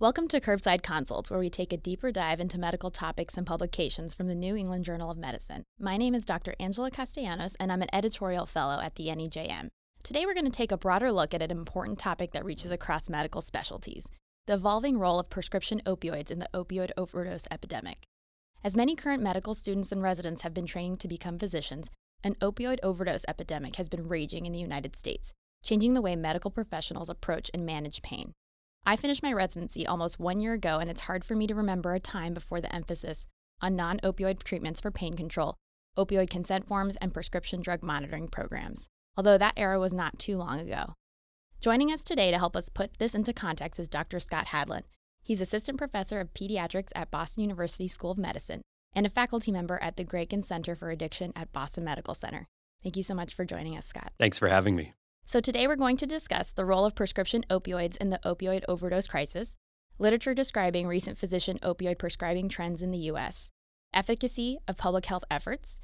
Welcome to Curbside Consults, where we take a deeper dive into medical topics and publications from the New England Journal of Medicine. My name is Dr. Angela Castellanos, and I'm an editorial fellow at the NEJM. Today, we're going to take a broader look at an important topic that reaches across medical specialties the evolving role of prescription opioids in the opioid overdose epidemic. As many current medical students and residents have been training to become physicians, an opioid overdose epidemic has been raging in the United States, changing the way medical professionals approach and manage pain. I finished my residency almost one year ago, and it's hard for me to remember a time before the emphasis on non opioid treatments for pain control, opioid consent forms, and prescription drug monitoring programs, although that era was not too long ago. Joining us today to help us put this into context is Dr. Scott Hadland. He's assistant professor of pediatrics at Boston University School of Medicine and a faculty member at the Grayken Center for Addiction at Boston Medical Center. Thank you so much for joining us, Scott. Thanks for having me. So, today we're going to discuss the role of prescription opioids in the opioid overdose crisis, literature describing recent physician opioid prescribing trends in the U.S., efficacy of public health efforts,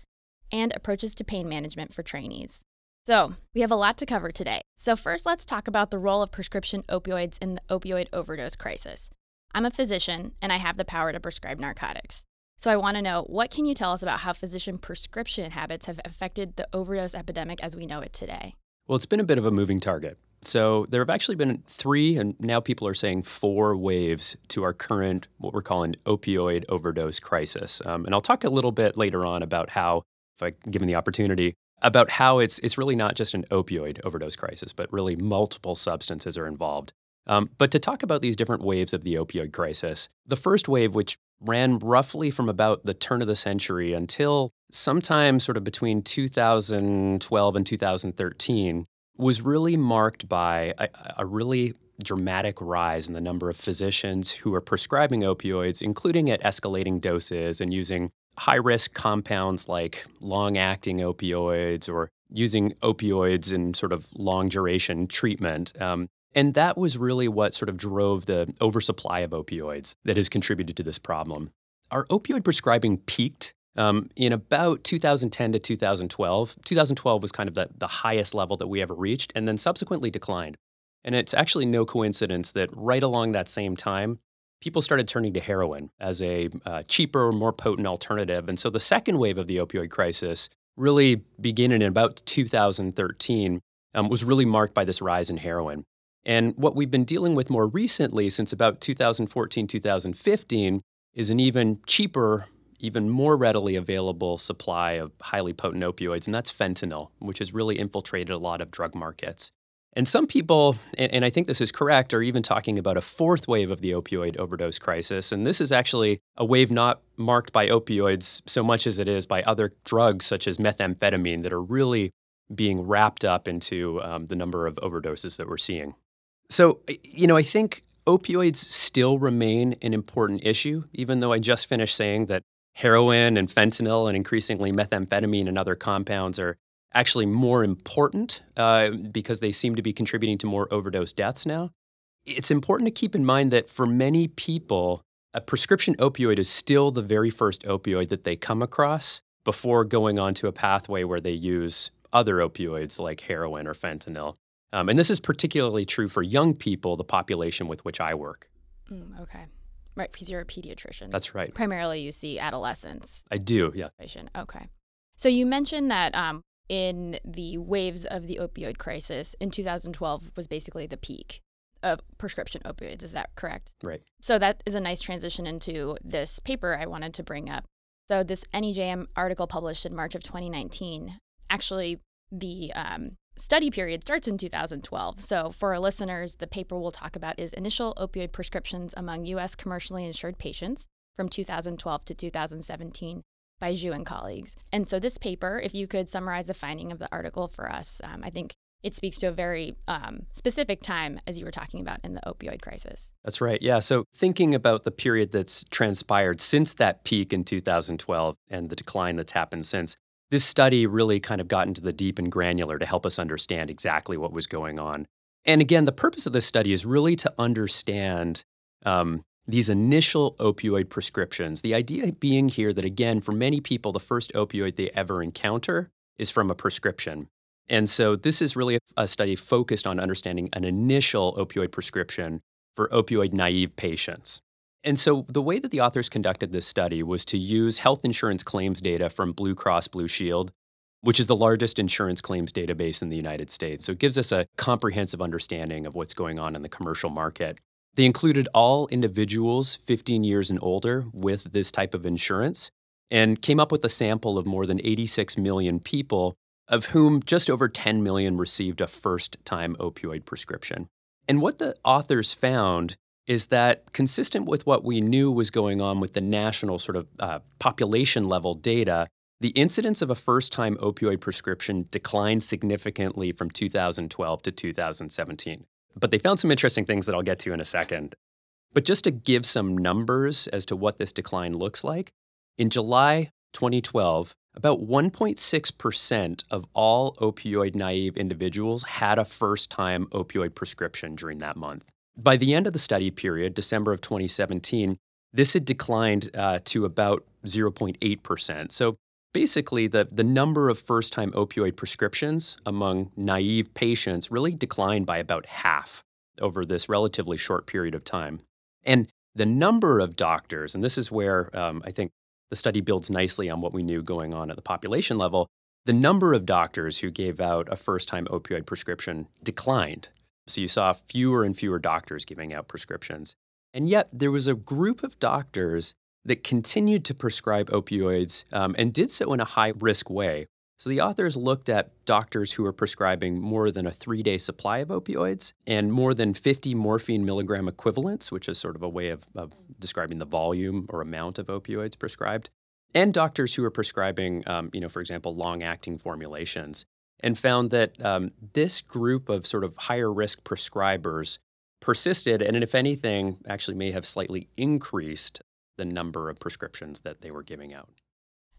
and approaches to pain management for trainees. So, we have a lot to cover today. So, first, let's talk about the role of prescription opioids in the opioid overdose crisis. I'm a physician and I have the power to prescribe narcotics. So, I want to know what can you tell us about how physician prescription habits have affected the overdose epidemic as we know it today? Well, it's been a bit of a moving target. So there have actually been three, and now people are saying four waves to our current, what we're calling opioid overdose crisis. Um, and I'll talk a little bit later on about how, if I given the opportunity, about how it's it's really not just an opioid overdose crisis, but really multiple substances are involved. Um, but to talk about these different waves of the opioid crisis, the first wave, which ran roughly from about the turn of the century until sometime sort of between 2012 and 2013, was really marked by a, a really dramatic rise in the number of physicians who are prescribing opioids, including at escalating doses and using high risk compounds like long acting opioids or using opioids in sort of long duration treatment. Um, and that was really what sort of drove the oversupply of opioids that has contributed to this problem. Our opioid prescribing peaked um, in about 2010 to 2012. 2012 was kind of the, the highest level that we ever reached, and then subsequently declined. And it's actually no coincidence that right along that same time, people started turning to heroin as a uh, cheaper, more potent alternative. And so the second wave of the opioid crisis, really beginning in about 2013, um, was really marked by this rise in heroin. And what we've been dealing with more recently, since about 2014, 2015, is an even cheaper, even more readily available supply of highly potent opioids, and that's fentanyl, which has really infiltrated a lot of drug markets. And some people, and I think this is correct, are even talking about a fourth wave of the opioid overdose crisis. And this is actually a wave not marked by opioids so much as it is by other drugs such as methamphetamine that are really being wrapped up into um, the number of overdoses that we're seeing. So, you know, I think opioids still remain an important issue, even though I just finished saying that heroin and fentanyl and increasingly methamphetamine and other compounds are actually more important uh, because they seem to be contributing to more overdose deaths now. It's important to keep in mind that for many people, a prescription opioid is still the very first opioid that they come across before going on to a pathway where they use other opioids like heroin or fentanyl. Um, and this is particularly true for young people, the population with which I work. Mm, okay. Right, because you're a pediatrician. That's right. Primarily, you see adolescents. I do, yeah. Okay. So you mentioned that um, in the waves of the opioid crisis in 2012 was basically the peak of prescription opioids. Is that correct? Right. So that is a nice transition into this paper I wanted to bring up. So this NEJM article published in March of 2019 actually the um, study period starts in 2012. So, for our listeners, the paper we'll talk about is Initial Opioid Prescriptions Among U.S. Commercially Insured Patients from 2012 to 2017 by Zhu and colleagues. And so, this paper, if you could summarize the finding of the article for us, um, I think it speaks to a very um, specific time, as you were talking about, in the opioid crisis. That's right. Yeah. So, thinking about the period that's transpired since that peak in 2012 and the decline that's happened since, this study really kind of got into the deep and granular to help us understand exactly what was going on. And again, the purpose of this study is really to understand um, these initial opioid prescriptions. The idea being here that, again, for many people, the first opioid they ever encounter is from a prescription. And so this is really a study focused on understanding an initial opioid prescription for opioid naive patients. And so the way that the authors conducted this study was to use health insurance claims data from Blue Cross Blue Shield, which is the largest insurance claims database in the United States. So it gives us a comprehensive understanding of what's going on in the commercial market. They included all individuals 15 years and older with this type of insurance and came up with a sample of more than 86 million people, of whom just over 10 million received a first time opioid prescription. And what the authors found is that consistent with what we knew was going on with the national sort of uh, population level data, the incidence of a first time opioid prescription declined significantly from 2012 to 2017. But they found some interesting things that I'll get to in a second. But just to give some numbers as to what this decline looks like, in July 2012, about 1.6% of all opioid naive individuals had a first time opioid prescription during that month. By the end of the study period, December of 2017, this had declined uh, to about 0.8%. So basically, the, the number of first time opioid prescriptions among naive patients really declined by about half over this relatively short period of time. And the number of doctors, and this is where um, I think the study builds nicely on what we knew going on at the population level. The number of doctors who gave out a first time opioid prescription declined. So you saw fewer and fewer doctors giving out prescriptions. And yet there was a group of doctors that continued to prescribe opioids um, and did so in a high risk way. So the authors looked at doctors who were prescribing more than a three day supply of opioids and more than 50 morphine milligram equivalents, which is sort of a way of, of describing the volume or amount of opioids prescribed, and doctors who were prescribing, um, you know, for example, long acting formulations, and found that um, this group of sort of higher risk prescribers persisted and, if anything, actually may have slightly increased the number of prescriptions that they were giving out.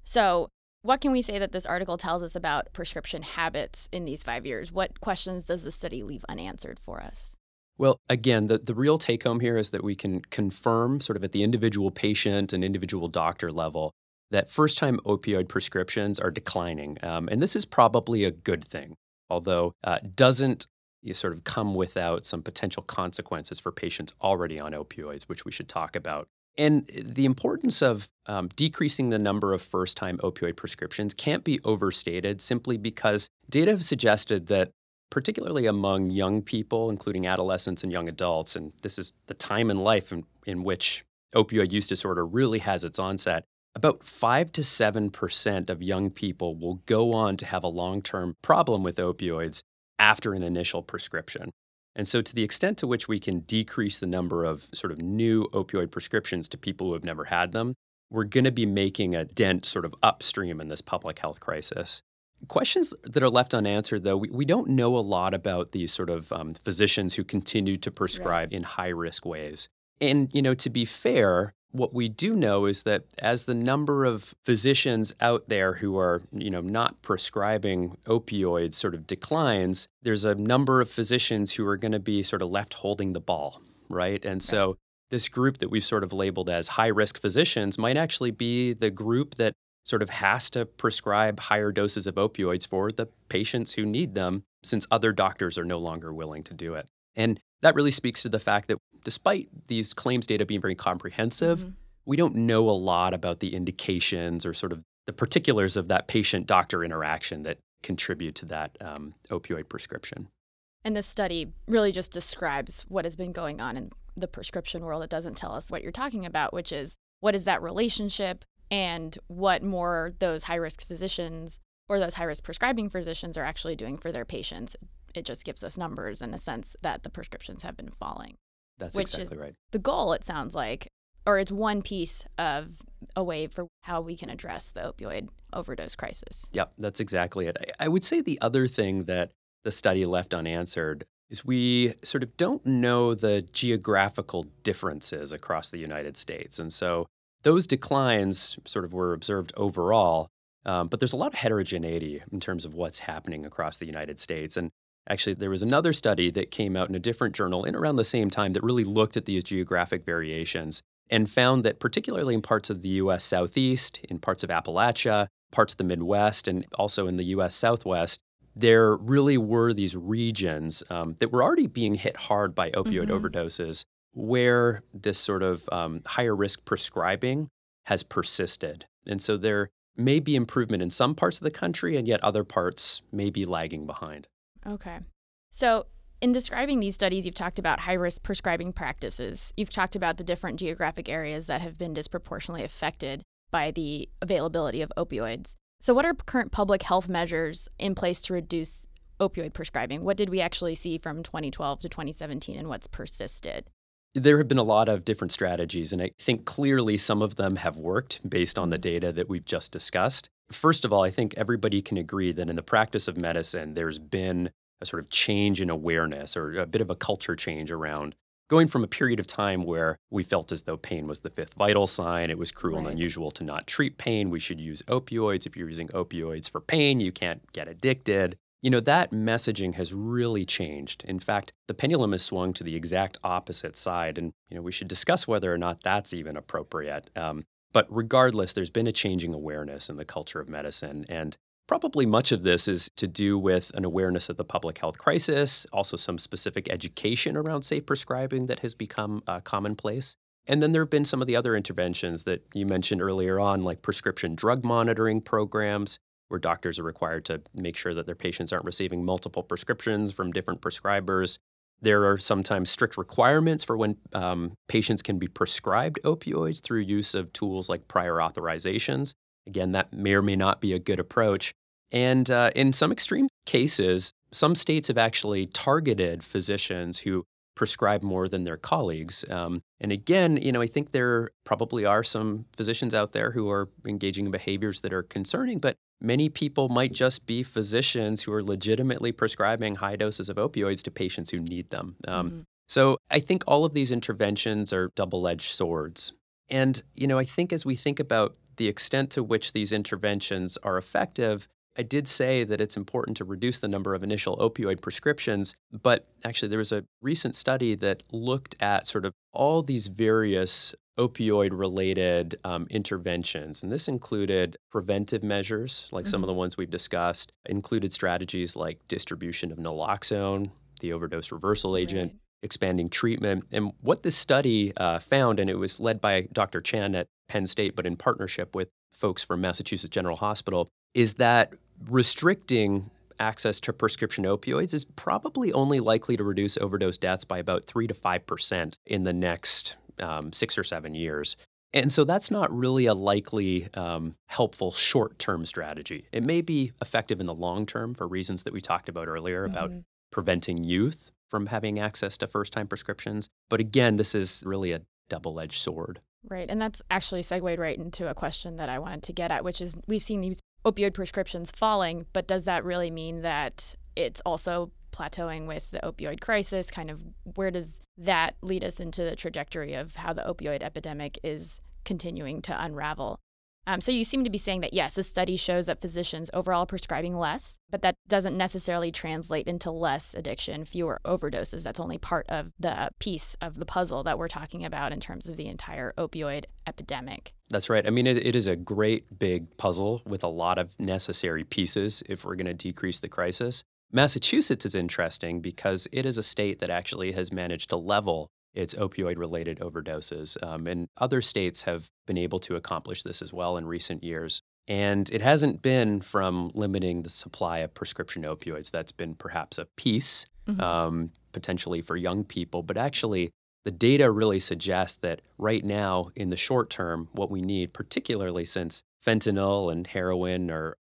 So, what can we say that this article tells us about prescription habits in these five years? What questions does the study leave unanswered for us? Well, again, the, the real take home here is that we can confirm, sort of at the individual patient and individual doctor level, that first time opioid prescriptions are declining. Um, and this is probably a good thing, although uh, doesn't you sort of come without some potential consequences for patients already on opioids, which we should talk about. And the importance of um, decreasing the number of first time opioid prescriptions can't be overstated simply because data have suggested that, particularly among young people, including adolescents and young adults, and this is the time in life in, in which opioid use disorder really has its onset, about 5 to 7% of young people will go on to have a long term problem with opioids after an initial prescription. And so, to the extent to which we can decrease the number of sort of new opioid prescriptions to people who have never had them, we're going to be making a dent sort of upstream in this public health crisis. Questions that are left unanswered, though, we, we don't know a lot about these sort of um, physicians who continue to prescribe right. in high risk ways. And, you know, to be fair, what we do know is that as the number of physicians out there who are, you know, not prescribing opioids sort of declines, there's a number of physicians who are going to be sort of left holding the ball, right? And so this group that we've sort of labeled as high risk physicians might actually be the group that sort of has to prescribe higher doses of opioids for the patients who need them since other doctors are no longer willing to do it. And that really speaks to the fact that despite these claims data being very comprehensive, mm-hmm. we don't know a lot about the indications or sort of the particulars of that patient doctor interaction that contribute to that um, opioid prescription. And this study really just describes what has been going on in the prescription world. It doesn't tell us what you're talking about, which is what is that relationship and what more those high risk physicians or those high risk prescribing physicians are actually doing for their patients it just gives us numbers in a sense that the prescriptions have been falling. That's which exactly is right. The goal, it sounds like, or it's one piece of a way for how we can address the opioid overdose crisis. Yeah, that's exactly it. I, I would say the other thing that the study left unanswered is we sort of don't know the geographical differences across the United States. And so those declines sort of were observed overall, um, but there's a lot of heterogeneity in terms of what's happening across the United States. And Actually, there was another study that came out in a different journal in around the same time that really looked at these geographic variations and found that, particularly in parts of the US Southeast, in parts of Appalachia, parts of the Midwest, and also in the US Southwest, there really were these regions um, that were already being hit hard by opioid mm-hmm. overdoses, where this sort of um, higher risk prescribing has persisted. And so there may be improvement in some parts of the country, and yet other parts may be lagging behind. Okay. So, in describing these studies, you've talked about high risk prescribing practices. You've talked about the different geographic areas that have been disproportionately affected by the availability of opioids. So, what are current public health measures in place to reduce opioid prescribing? What did we actually see from 2012 to 2017 and what's persisted? There have been a lot of different strategies, and I think clearly some of them have worked based on the mm-hmm. data that we've just discussed. First of all, I think everybody can agree that in the practice of medicine, there's been a sort of change in awareness or a bit of a culture change around going from a period of time where we felt as though pain was the fifth vital sign. It was cruel right. and unusual to not treat pain. We should use opioids. If you're using opioids for pain, you can't get addicted. You know, that messaging has really changed. In fact, the pendulum has swung to the exact opposite side. And, you know, we should discuss whether or not that's even appropriate. Um, but regardless, there's been a changing awareness in the culture of medicine. And probably much of this is to do with an awareness of the public health crisis, also some specific education around safe prescribing that has become uh, commonplace. And then there have been some of the other interventions that you mentioned earlier on, like prescription drug monitoring programs, where doctors are required to make sure that their patients aren't receiving multiple prescriptions from different prescribers. There are sometimes strict requirements for when um, patients can be prescribed opioids through use of tools like prior authorizations. Again, that may or may not be a good approach. And uh, in some extreme cases, some states have actually targeted physicians who prescribe more than their colleagues. Um, and again, you know, I think there probably are some physicians out there who are engaging in behaviors that are concerning, but many people might just be physicians who are legitimately prescribing high doses of opioids to patients who need them. Um, mm-hmm. So I think all of these interventions are double edged swords. And, you know, I think as we think about the extent to which these interventions are effective, I did say that it's important to reduce the number of initial opioid prescriptions, but actually, there was a recent study that looked at sort of all these various opioid related um, interventions. And this included preventive measures, like mm-hmm. some of mm-hmm. the ones we've discussed, included strategies like distribution of naloxone, the overdose reversal agent. Right. Expanding treatment. And what this study uh, found, and it was led by Dr. Chan at Penn State, but in partnership with folks from Massachusetts General Hospital, is that restricting access to prescription opioids is probably only likely to reduce overdose deaths by about 3 to 5% in the next um, six or seven years. And so that's not really a likely um, helpful short term strategy. It may be effective in the long term for reasons that we talked about earlier mm-hmm. about preventing youth from having access to first time prescriptions. But again, this is really a double edged sword. Right. And that's actually segued right into a question that I wanted to get at, which is we've seen these opioid prescriptions falling, but does that really mean that it's also plateauing with the opioid crisis? Kind of where does that lead us into the trajectory of how the opioid epidemic is continuing to unravel? Um, so you seem to be saying that yes, the study shows that physicians overall prescribing less, but that doesn't necessarily translate into less addiction, fewer overdoses. That's only part of the piece of the puzzle that we're talking about in terms of the entire opioid epidemic. That's right. I mean, it, it is a great big puzzle with a lot of necessary pieces if we're going to decrease the crisis. Massachusetts is interesting because it is a state that actually has managed to level its opioid related overdoses. Um, and other states have been able to accomplish this as well in recent years. And it hasn't been from limiting the supply of prescription opioids. That's been perhaps a piece, mm-hmm. um, potentially for young people. But actually, the data really suggests that right now, in the short term, what we need, particularly since fentanyl and heroin are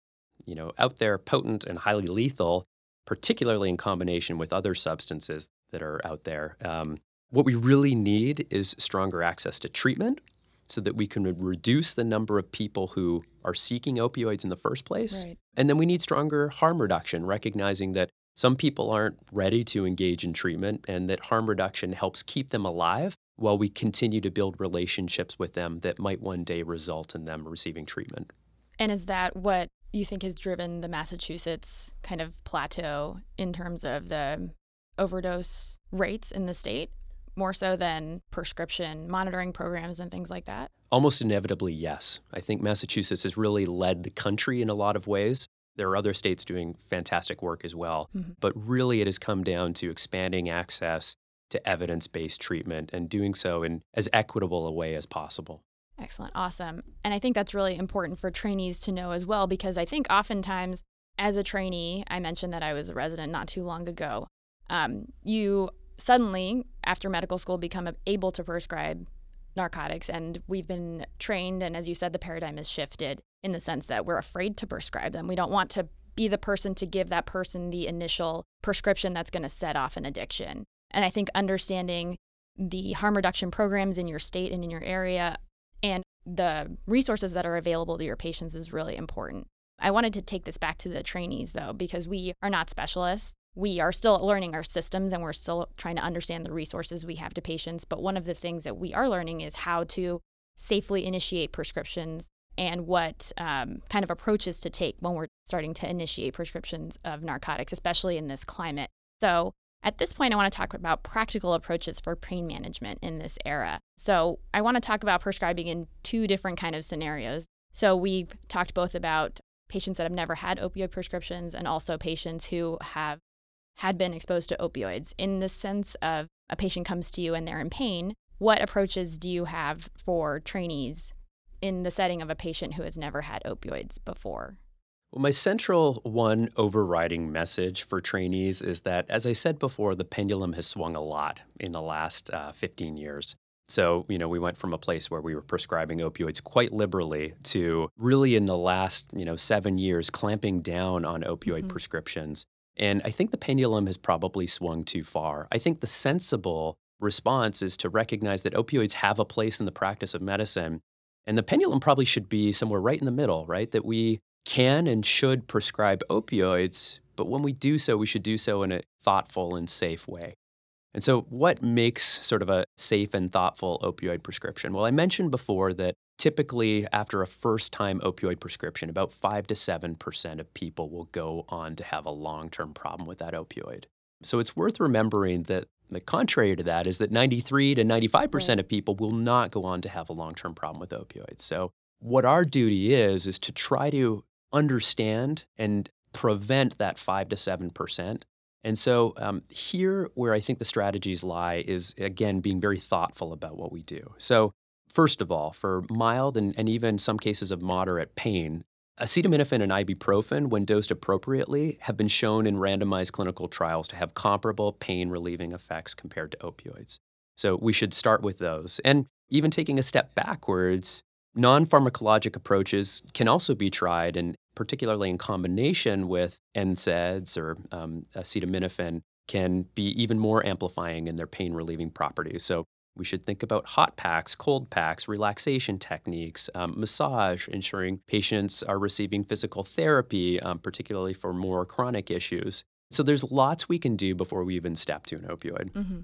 you know, out there, potent and highly lethal, particularly in combination with other substances that are out there. Um, what we really need is stronger access to treatment so that we can reduce the number of people who are seeking opioids in the first place. Right. And then we need stronger harm reduction, recognizing that some people aren't ready to engage in treatment and that harm reduction helps keep them alive while we continue to build relationships with them that might one day result in them receiving treatment. And is that what you think has driven the Massachusetts kind of plateau in terms of the overdose rates in the state? More so than prescription monitoring programs and things like that? Almost inevitably, yes. I think Massachusetts has really led the country in a lot of ways. There are other states doing fantastic work as well. Mm-hmm. But really, it has come down to expanding access to evidence based treatment and doing so in as equitable a way as possible. Excellent. Awesome. And I think that's really important for trainees to know as well, because I think oftentimes as a trainee, I mentioned that I was a resident not too long ago. Um, you suddenly, after medical school, become able to prescribe narcotics. And we've been trained. And as you said, the paradigm has shifted in the sense that we're afraid to prescribe them. We don't want to be the person to give that person the initial prescription that's going to set off an addiction. And I think understanding the harm reduction programs in your state and in your area and the resources that are available to your patients is really important. I wanted to take this back to the trainees though, because we are not specialists. We are still learning our systems and we're still trying to understand the resources we have to patients. But one of the things that we are learning is how to safely initiate prescriptions and what um, kind of approaches to take when we're starting to initiate prescriptions of narcotics, especially in this climate. So, at this point, I want to talk about practical approaches for pain management in this era. So, I want to talk about prescribing in two different kind of scenarios. So, we've talked both about patients that have never had opioid prescriptions and also patients who have had been exposed to opioids. In the sense of a patient comes to you and they're in pain, what approaches do you have for trainees in the setting of a patient who has never had opioids before? Well, my central one overriding message for trainees is that, as I said before, the pendulum has swung a lot in the last uh, 15 years. So, you know, we went from a place where we were prescribing opioids quite liberally to really in the last, you know, seven years clamping down on opioid mm-hmm. prescriptions. And I think the pendulum has probably swung too far. I think the sensible response is to recognize that opioids have a place in the practice of medicine and the pendulum probably should be somewhere right in the middle, right? That we can and should prescribe opioids, but when we do so, we should do so in a thoughtful and safe way. And so, what makes sort of a safe and thoughtful opioid prescription? Well, I mentioned before that typically after a first time opioid prescription, about 5 to 7% of people will go on to have a long term problem with that opioid. So, it's worth remembering that the contrary to that is that 93 to 95% right. of people will not go on to have a long term problem with opioids. So, what our duty is, is to try to understand and prevent that 5 to 7%. And so, um, here where I think the strategies lie is, again, being very thoughtful about what we do. So, first of all, for mild and, and even some cases of moderate pain, Acetaminophen and ibuprofen, when dosed appropriately, have been shown in randomized clinical trials to have comparable pain relieving effects compared to opioids. So we should start with those. And even taking a step backwards, non pharmacologic approaches can also be tried, and particularly in combination with NSAIDs or um, acetaminophen, can be even more amplifying in their pain relieving properties. So we should think about hot packs, cold packs, relaxation techniques, um, massage, ensuring patients are receiving physical therapy, um, particularly for more chronic issues. So there's lots we can do before we even step to an opioid. Mm-hmm.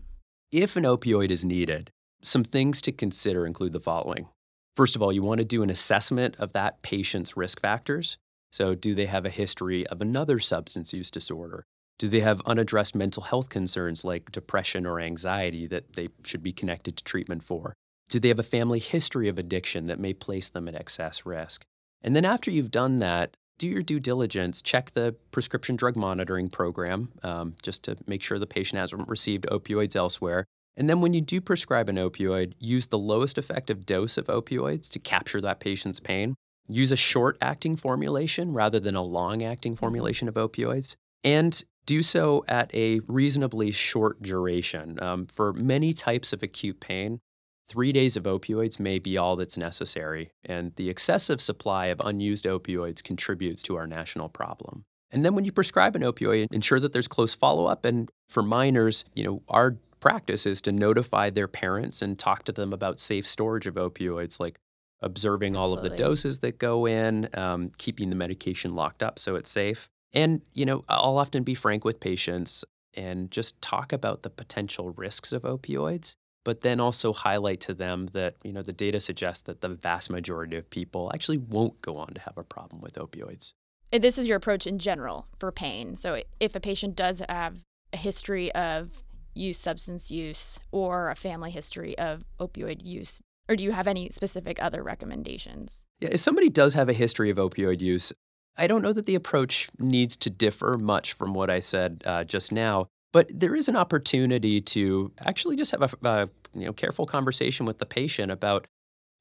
If an opioid is needed, some things to consider include the following. First of all, you want to do an assessment of that patient's risk factors. So, do they have a history of another substance use disorder? Do they have unaddressed mental health concerns like depression or anxiety that they should be connected to treatment for? Do they have a family history of addiction that may place them at excess risk? And then after you've done that, do your due diligence. Check the prescription drug monitoring program um, just to make sure the patient hasn't received opioids elsewhere. And then when you do prescribe an opioid, use the lowest effective dose of opioids to capture that patient's pain. Use a short acting formulation rather than a long acting mm-hmm. formulation of opioids. And do so at a reasonably short duration. Um, for many types of acute pain, three days of opioids may be all that's necessary, and the excessive supply of unused opioids contributes to our national problem. And then when you prescribe an opioid, ensure that there's close follow up. And for minors, you know, our practice is to notify their parents and talk to them about safe storage of opioids, like observing Absolutely. all of the doses that go in, um, keeping the medication locked up so it's safe. And, you know, I'll often be frank with patients and just talk about the potential risks of opioids, but then also highlight to them that, you know, the data suggests that the vast majority of people actually won't go on to have a problem with opioids. And This is your approach in general for pain. So if a patient does have a history of use substance use or a family history of opioid use, or do you have any specific other recommendations? Yeah, if somebody does have a history of opioid use, I don't know that the approach needs to differ much from what I said uh, just now. But there is an opportunity to actually just have a, a you know, careful conversation with the patient about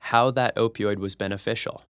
how that opioid was beneficial.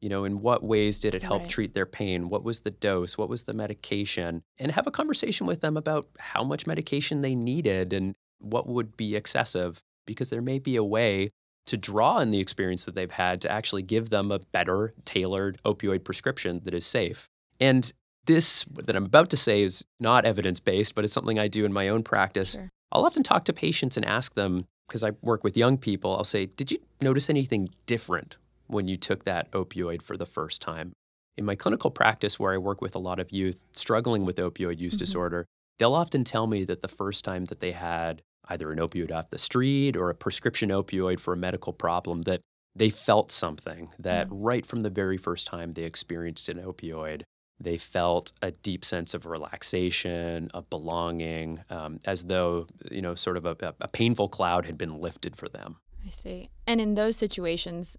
You know, in what ways did it help Right. treat their pain? What was the dose? What was the medication? And have a conversation with them about how much medication they needed and what would be excessive, because there may be a way to draw on the experience that they've had to actually give them a better tailored opioid prescription that is safe. And this that I'm about to say is not evidence based, but it's something I do in my own practice. Sure. I'll often talk to patients and ask them, because I work with young people, I'll say, Did you notice anything different when you took that opioid for the first time? In my clinical practice, where I work with a lot of youth struggling with opioid use Mhm. disorder, they'll often tell me that the first time that they had either an opioid off the street or a prescription opioid for a medical problem, that they felt something, that right from the very first time they experienced an opioid, they felt a deep sense of relaxation, of belonging, um, as though, you know, sort of a, a- a painful cloud had been lifted for them. I see. And in those situations,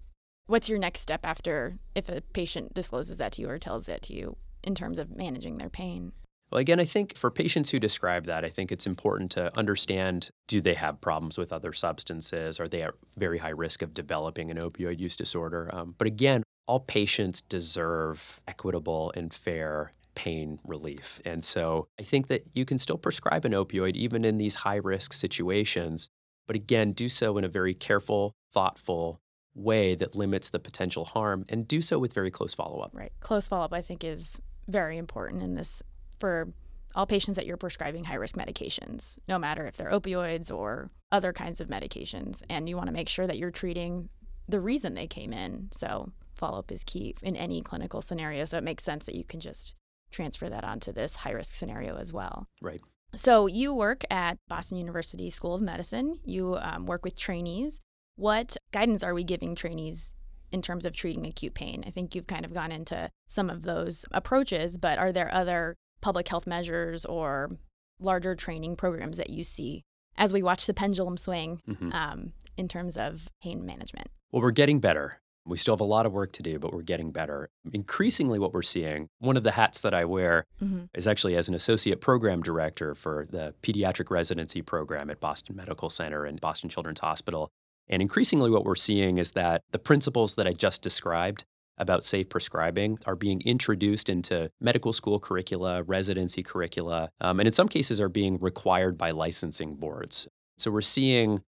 what's your next step after if a patient discloses that to you or tells that to you in terms of managing their pain? Well, again, I think for patients who describe that, I think it's important to understand do they have problems with other substances? Are they at very high risk of developing an opioid use disorder? Um, but again, all patients deserve equitable and fair pain relief. And so I think that you can still prescribe an opioid even in these high risk situations, but again, do so in a very careful, thoughtful way that limits the potential harm and do so with very close follow up. Right. Close follow up, I think, is very important in this for all patients that you're prescribing high risk medications, no matter if they're opioids or other kinds of medications. And you want to make sure that you're treating the reason they came in. So follow up is key in any clinical scenario. So it makes sense that you can just transfer that onto this high risk scenario as well. Right. So you work at Boston University School of Medicine. You um, work with trainees. What guidance are we giving trainees in terms of treating acute pain? I think you've kind of gone into some of those approaches, but are there other public health measures or larger training programs that you see as we watch the pendulum swing Mhm. um, in terms of pain management? Well, we're getting better. We still have a lot of work to do, but we're getting better. Increasingly, what we're seeing, one of the hats that I wear Mm-hmm. is actually as an associate program director for the pediatric residency program at Boston Medical Center and Boston Children's Hospital. And increasingly, what we're seeing is that the principles that I just described about safe prescribing are being introduced into medical school curricula, residency curricula, um, and in some cases are being required by licensing boards. So we're seeing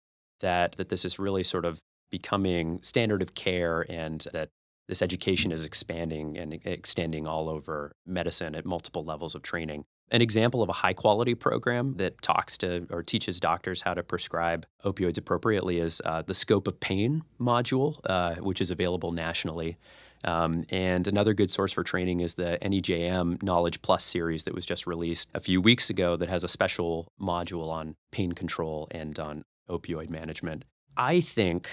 that, that this is really sort of becoming standard of care and that this education is expanding and extending all over medicine at multiple levels of training. An example of a high quality program that talks to or teaches doctors how to prescribe opioids appropriately is uh, the Scope of Pain module, uh, which is available nationally. Um, and another good source for training is the NEJM Knowledge Plus series that was just released a few weeks ago that has a special module on pain control and on opioid management. I think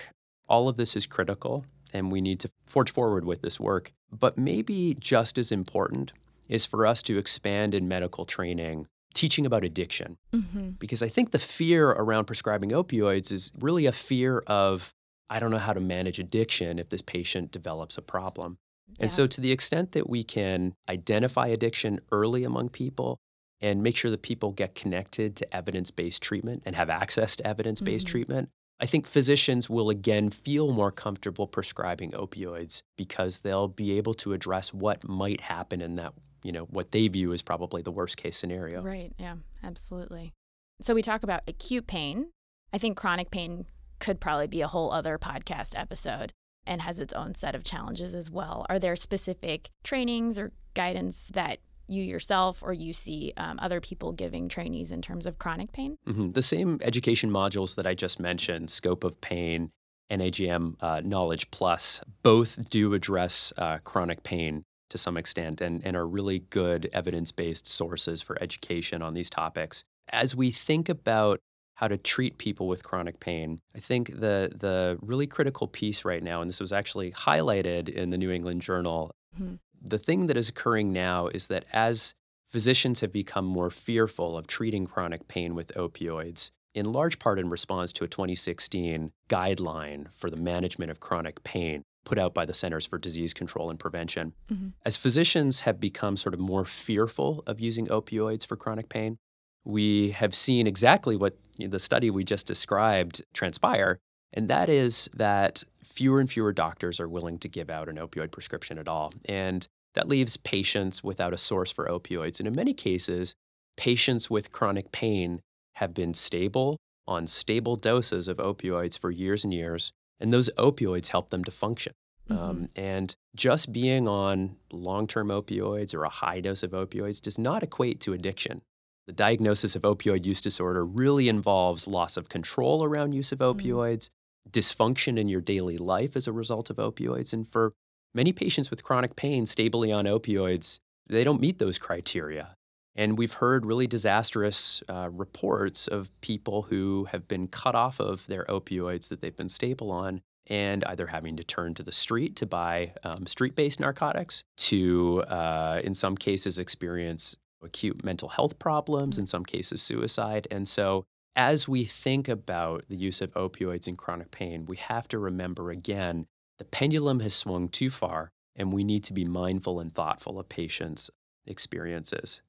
all of this is critical and we need to forge forward with this work. But maybe just as important is for us to expand in medical training teaching about addiction. Mm-hmm. Because I think the fear around prescribing opioids is really a fear of, I don't know how to manage addiction if this patient develops a problem. And so, to the extent that we can identify addiction early among people and make sure that people get connected to evidence based treatment and have access to evidence based Mhm. treatment, I think physicians will again feel more comfortable prescribing opioids because they'll be able to address what might happen in that, you know, what they view as probably the worst case scenario. Right. Yeah, absolutely. So we talk about acute pain. I think chronic pain could probably be a whole other podcast episode and has its own set of challenges as well. Are there specific trainings or guidance that you yourself or you see um, other people giving trainees in terms of chronic pain? hmm The same education modules that I just mentioned, Scope of Pain, NEJM uh, Knowledge Plus, both do address uh, chronic pain to some extent and, and are really good evidence based sources for education on these topics. As we think about how to treat people with chronic pain, I think the, the really critical piece right now, and this was actually highlighted in the New England Journal, Mhm. the thing that is occurring now is that as physicians have become more fearful of treating chronic pain with opioids, in large part in response to a 2016 guideline for the management of chronic pain put out by the Centers for Disease Control and Prevention. Mhm. As physicians have become sort of more fearful of using opioids for chronic pain, we have seen exactly what the study we just described transpire, and that is that fewer and fewer doctors are willing to give out an opioid prescription at all. And that leaves patients without a source for opioids. And in many cases, patients with chronic pain have been stable on stable doses of opioids for years and years, and those opioids help them to function. Mm-hmm. Um, and just being on long term opioids or a high dose of opioids does not equate to addiction. The diagnosis of opioid use disorder really involves loss of control around use of mm-hmm. opioids, dysfunction in your daily life as a result of opioids. And for many patients with chronic pain stably on opioids, they don't meet those criteria. And we've heard really disastrous uh, reports of people who have been cut off of their opioids that they've been stable on and either having to turn to the street to buy um, street based narcotics, to, uh, in some cases, experience acute mental health problems, in mm. some cases, suicide. And so, as we think about the use of opioids in chronic pain, we have to remember again the pendulum has swung too far, and we need to be mindful and thoughtful of patients' experiences.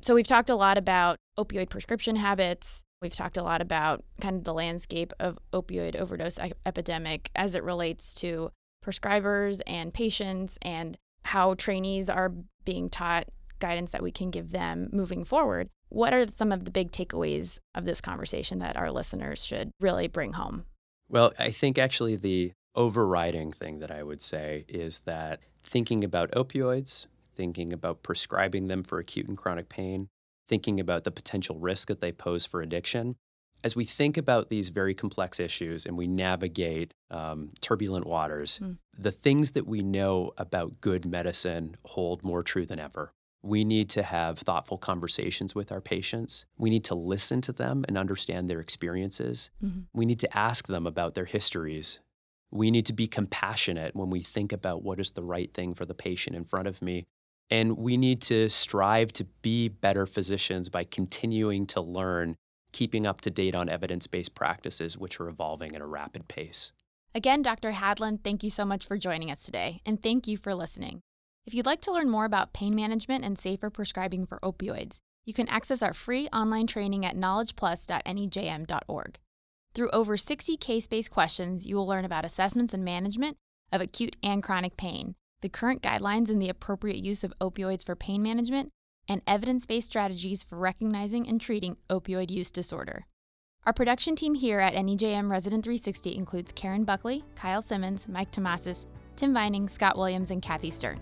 So, we've talked a lot about opioid prescription habits. We've talked a lot about kind of the landscape of opioid overdose epidemic as it relates to prescribers and patients and how trainees are being taught guidance that we can give them moving forward. What are some of the big takeaways of this conversation that our listeners should really bring home? Well, I think actually the overriding thing that I would say is that thinking about opioids, thinking about prescribing them for acute and chronic pain, thinking about the potential risk that they pose for addiction. As we think about these very complex issues and we navigate um, turbulent waters, mm. the things that we know about good medicine hold more true than ever. We need to have thoughtful conversations with our patients. We need to listen to them and understand their experiences. Mm-hmm. We need to ask them about their histories we need to be compassionate when we think about what is the right thing for the patient in front of me. And we need to strive to be better physicians by continuing to learn, keeping up to date on evidence based practices, which are evolving at a rapid pace. Again, Dr. Hadland, thank you so much for joining us today, and thank you for listening. If you'd like to learn more about pain management and safer prescribing for opioids, you can access our free online training at knowledgeplus.nejm.org. Through over 60 case based questions, you will learn about assessments and management of acute and chronic pain, the current guidelines and the appropriate use of opioids for pain management, and evidence based strategies for recognizing and treating opioid use disorder. Our production team here at NEJM Resident 360 includes Karen Buckley, Kyle Simmons, Mike Tomasis, Tim Vining, Scott Williams, and Kathy Stern.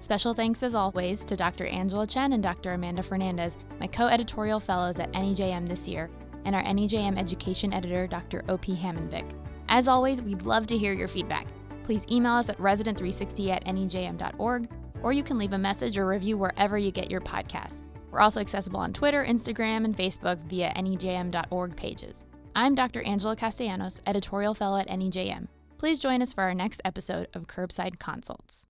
Special thanks, as always, to Dr. Angela Chen and Dr. Amanda Fernandez, my co editorial fellows at NEJM this year, and our NEJM Education Editor, Dr. O.P. Hammondvick. As always, we'd love to hear your feedback. Please email us at resident360 at nejm.org, or you can leave a message or review wherever you get your podcasts. We're also accessible on Twitter, Instagram, and Facebook via nejm.org pages. I'm Dr. Angela Castellanos, Editorial Fellow at NEJM. Please join us for our next episode of Curbside Consults.